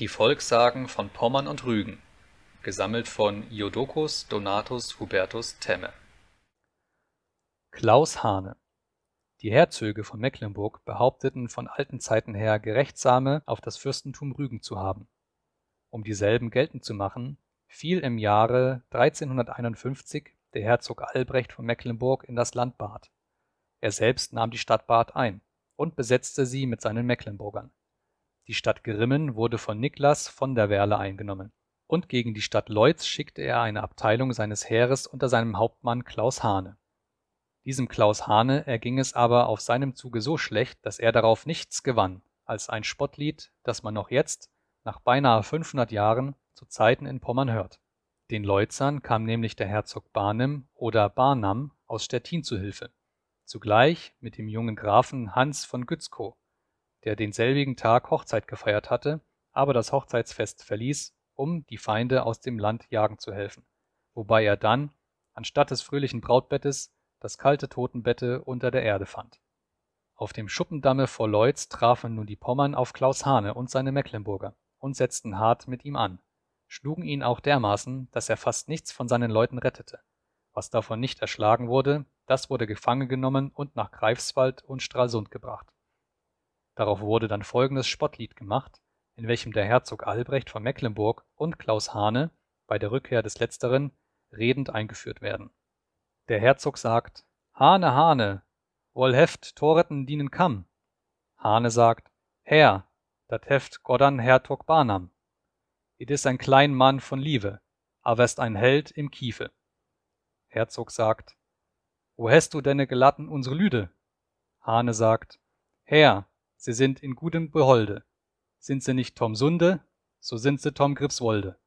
Die Volkssagen von Pommern und Rügen. Gesammelt von Iodocus Donatus Hubertus Temme. Klaus Hane Die Herzöge von Mecklenburg behaupteten von alten Zeiten her Gerechtsame auf das Fürstentum Rügen zu haben. Um dieselben geltend zu machen, fiel im Jahre 1351 der Herzog Albrecht von Mecklenburg in das Land Barth. Er selbst nahm die Stadt Barth ein und besetzte sie mit seinen Mecklenburgern. Die Stadt Grimmen wurde von Niklas von der Werle eingenommen, und gegen die Stadt Leutz schickte er eine Abteilung seines Heeres unter seinem Hauptmann Klaus Hane. Diesem Klaus Hane erging es aber auf seinem Zuge so schlecht, dass er darauf nichts gewann als ein Spottlied, das man noch jetzt, nach beinahe 500 Jahren, zu Zeiten in Pommern hört. Den Leutzern kam nämlich der Herzog Barnim oder Barnam aus Stettin zu Hilfe, zugleich mit dem jungen Grafen Hans von Gützkow, der denselbigen Tag Hochzeit gefeiert hatte, aber das Hochzeitsfest verließ, um die Feinde aus dem Land jagen zu helfen, wobei er dann, anstatt des fröhlichen Brautbettes, das kalte Totenbette unter der Erde fand. Auf dem Schuppendamme vor Leutz trafen nun die Pommern auf Klaus Hane und seine Mecklenburger und setzten hart mit ihm an, schlugen ihn auch dermaßen, dass er fast nichts von seinen Leuten rettete. Was davon nicht erschlagen wurde, das wurde gefangen genommen und nach Greifswald und Stralsund gebracht. Darauf wurde dann folgendes Spottlied gemacht, in welchem der Herzog Albrecht von Mecklenburg und Klaus Hane bei der Rückkehr des letzteren redend eingeführt werden. Der Herzog sagt: Hane, Hane, woll heft Torretten dienen kam. Hane sagt: Herr, dat heft Goddan Hertog Barnam. It is ein klein Mann von Liebe, aber ist ein Held im Kiefe. Herzog sagt: Wo hast du denne gelatten unsere Lüde? Hane sagt: Herr, sie sind in gutem Beholde. Sind sie nicht Tom Sunde, so sind sie Tom Gripswolde.